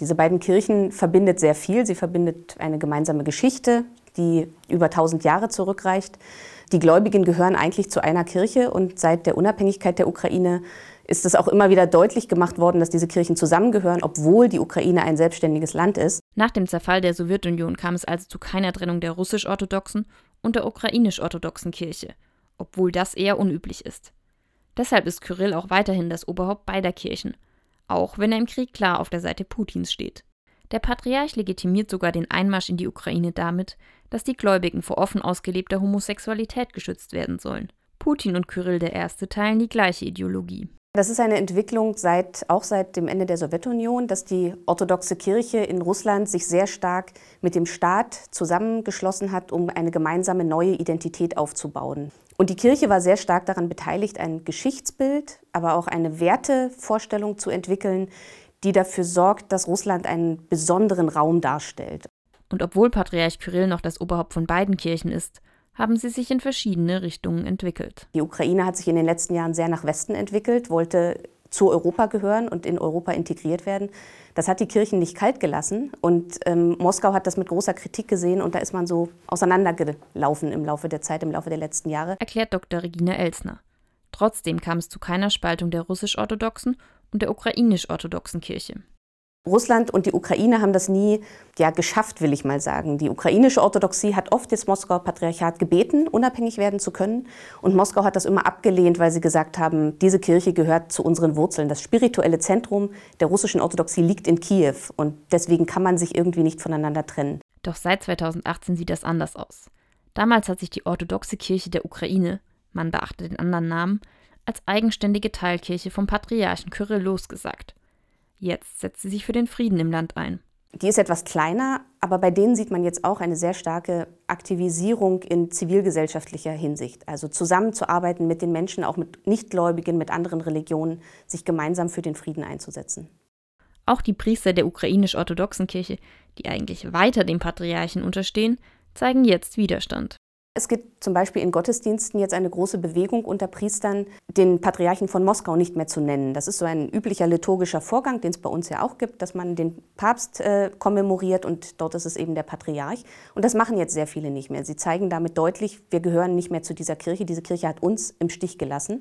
Diese beiden Kirchen verbindet sehr viel. Sie verbindet eine gemeinsame Geschichte, die über 1000 Jahre zurückreicht. Die Gläubigen gehören eigentlich zu einer Kirche und seit der Unabhängigkeit der Ukraine ist es auch immer wieder deutlich gemacht worden, dass diese Kirchen zusammengehören, obwohl die Ukraine ein selbstständiges Land ist. Nach dem Zerfall der Sowjetunion kam es also zu keiner Trennung der russisch-orthodoxen und der ukrainisch-orthodoxen Kirche, obwohl das eher unüblich ist. Deshalb ist Kyrill auch weiterhin das Oberhaupt beider Kirchen auch wenn er im Krieg klar auf der Seite Putins steht. Der Patriarch legitimiert sogar den Einmarsch in die Ukraine damit, dass die Gläubigen vor offen ausgelebter Homosexualität geschützt werden sollen. Putin und Kyrill I. teilen die gleiche Ideologie. Das ist eine Entwicklung seit, auch seit dem Ende der Sowjetunion, dass die orthodoxe Kirche in Russland sich sehr stark mit dem Staat zusammengeschlossen hat, um eine gemeinsame neue Identität aufzubauen. Und die Kirche war sehr stark daran beteiligt, ein Geschichtsbild, aber auch eine Wertevorstellung zu entwickeln, die dafür sorgt, dass Russland einen besonderen Raum darstellt. Und obwohl Patriarch Kyrill noch das Oberhaupt von beiden Kirchen ist, haben sie sich in verschiedene Richtungen entwickelt. Die Ukraine hat sich in den letzten Jahren sehr nach Westen entwickelt, wollte zu Europa gehören und in Europa integriert werden. Das hat die Kirchen nicht kalt gelassen und ähm, Moskau hat das mit großer Kritik gesehen und da ist man so auseinandergelaufen im Laufe der Zeit, im Laufe der letzten Jahre. Erklärt Dr. Regina Elsner. Trotzdem kam es zu keiner Spaltung der russisch-orthodoxen und der ukrainisch-orthodoxen Kirche. Russland und die Ukraine haben das nie ja, geschafft, will ich mal sagen. Die ukrainische Orthodoxie hat oft das Moskauer Patriarchat gebeten, unabhängig werden zu können. Und Moskau hat das immer abgelehnt, weil sie gesagt haben, diese Kirche gehört zu unseren Wurzeln. Das spirituelle Zentrum der russischen Orthodoxie liegt in Kiew. Und deswegen kann man sich irgendwie nicht voneinander trennen. Doch seit 2018 sieht das anders aus. Damals hat sich die orthodoxe Kirche der Ukraine, man beachte den anderen Namen, als eigenständige Teilkirche vom Patriarchen Kyrill losgesagt Jetzt setzt sie sich für den Frieden im Land ein. Die ist etwas kleiner, aber bei denen sieht man jetzt auch eine sehr starke Aktivisierung in zivilgesellschaftlicher Hinsicht. Also zusammenzuarbeiten mit den Menschen, auch mit Nichtgläubigen, mit anderen Religionen, sich gemeinsam für den Frieden einzusetzen. Auch die Priester der ukrainisch-orthodoxen Kirche, die eigentlich weiter dem Patriarchen unterstehen, zeigen jetzt Widerstand. Es gibt zum Beispiel in Gottesdiensten jetzt eine große Bewegung unter Priestern, den Patriarchen von Moskau nicht mehr zu nennen. Das ist so ein üblicher liturgischer Vorgang, den es bei uns ja auch gibt, dass man den Papst äh, kommemoriert und dort ist es eben der Patriarch. Und das machen jetzt sehr viele nicht mehr. Sie zeigen damit deutlich, wir gehören nicht mehr zu dieser Kirche. Diese Kirche hat uns im Stich gelassen.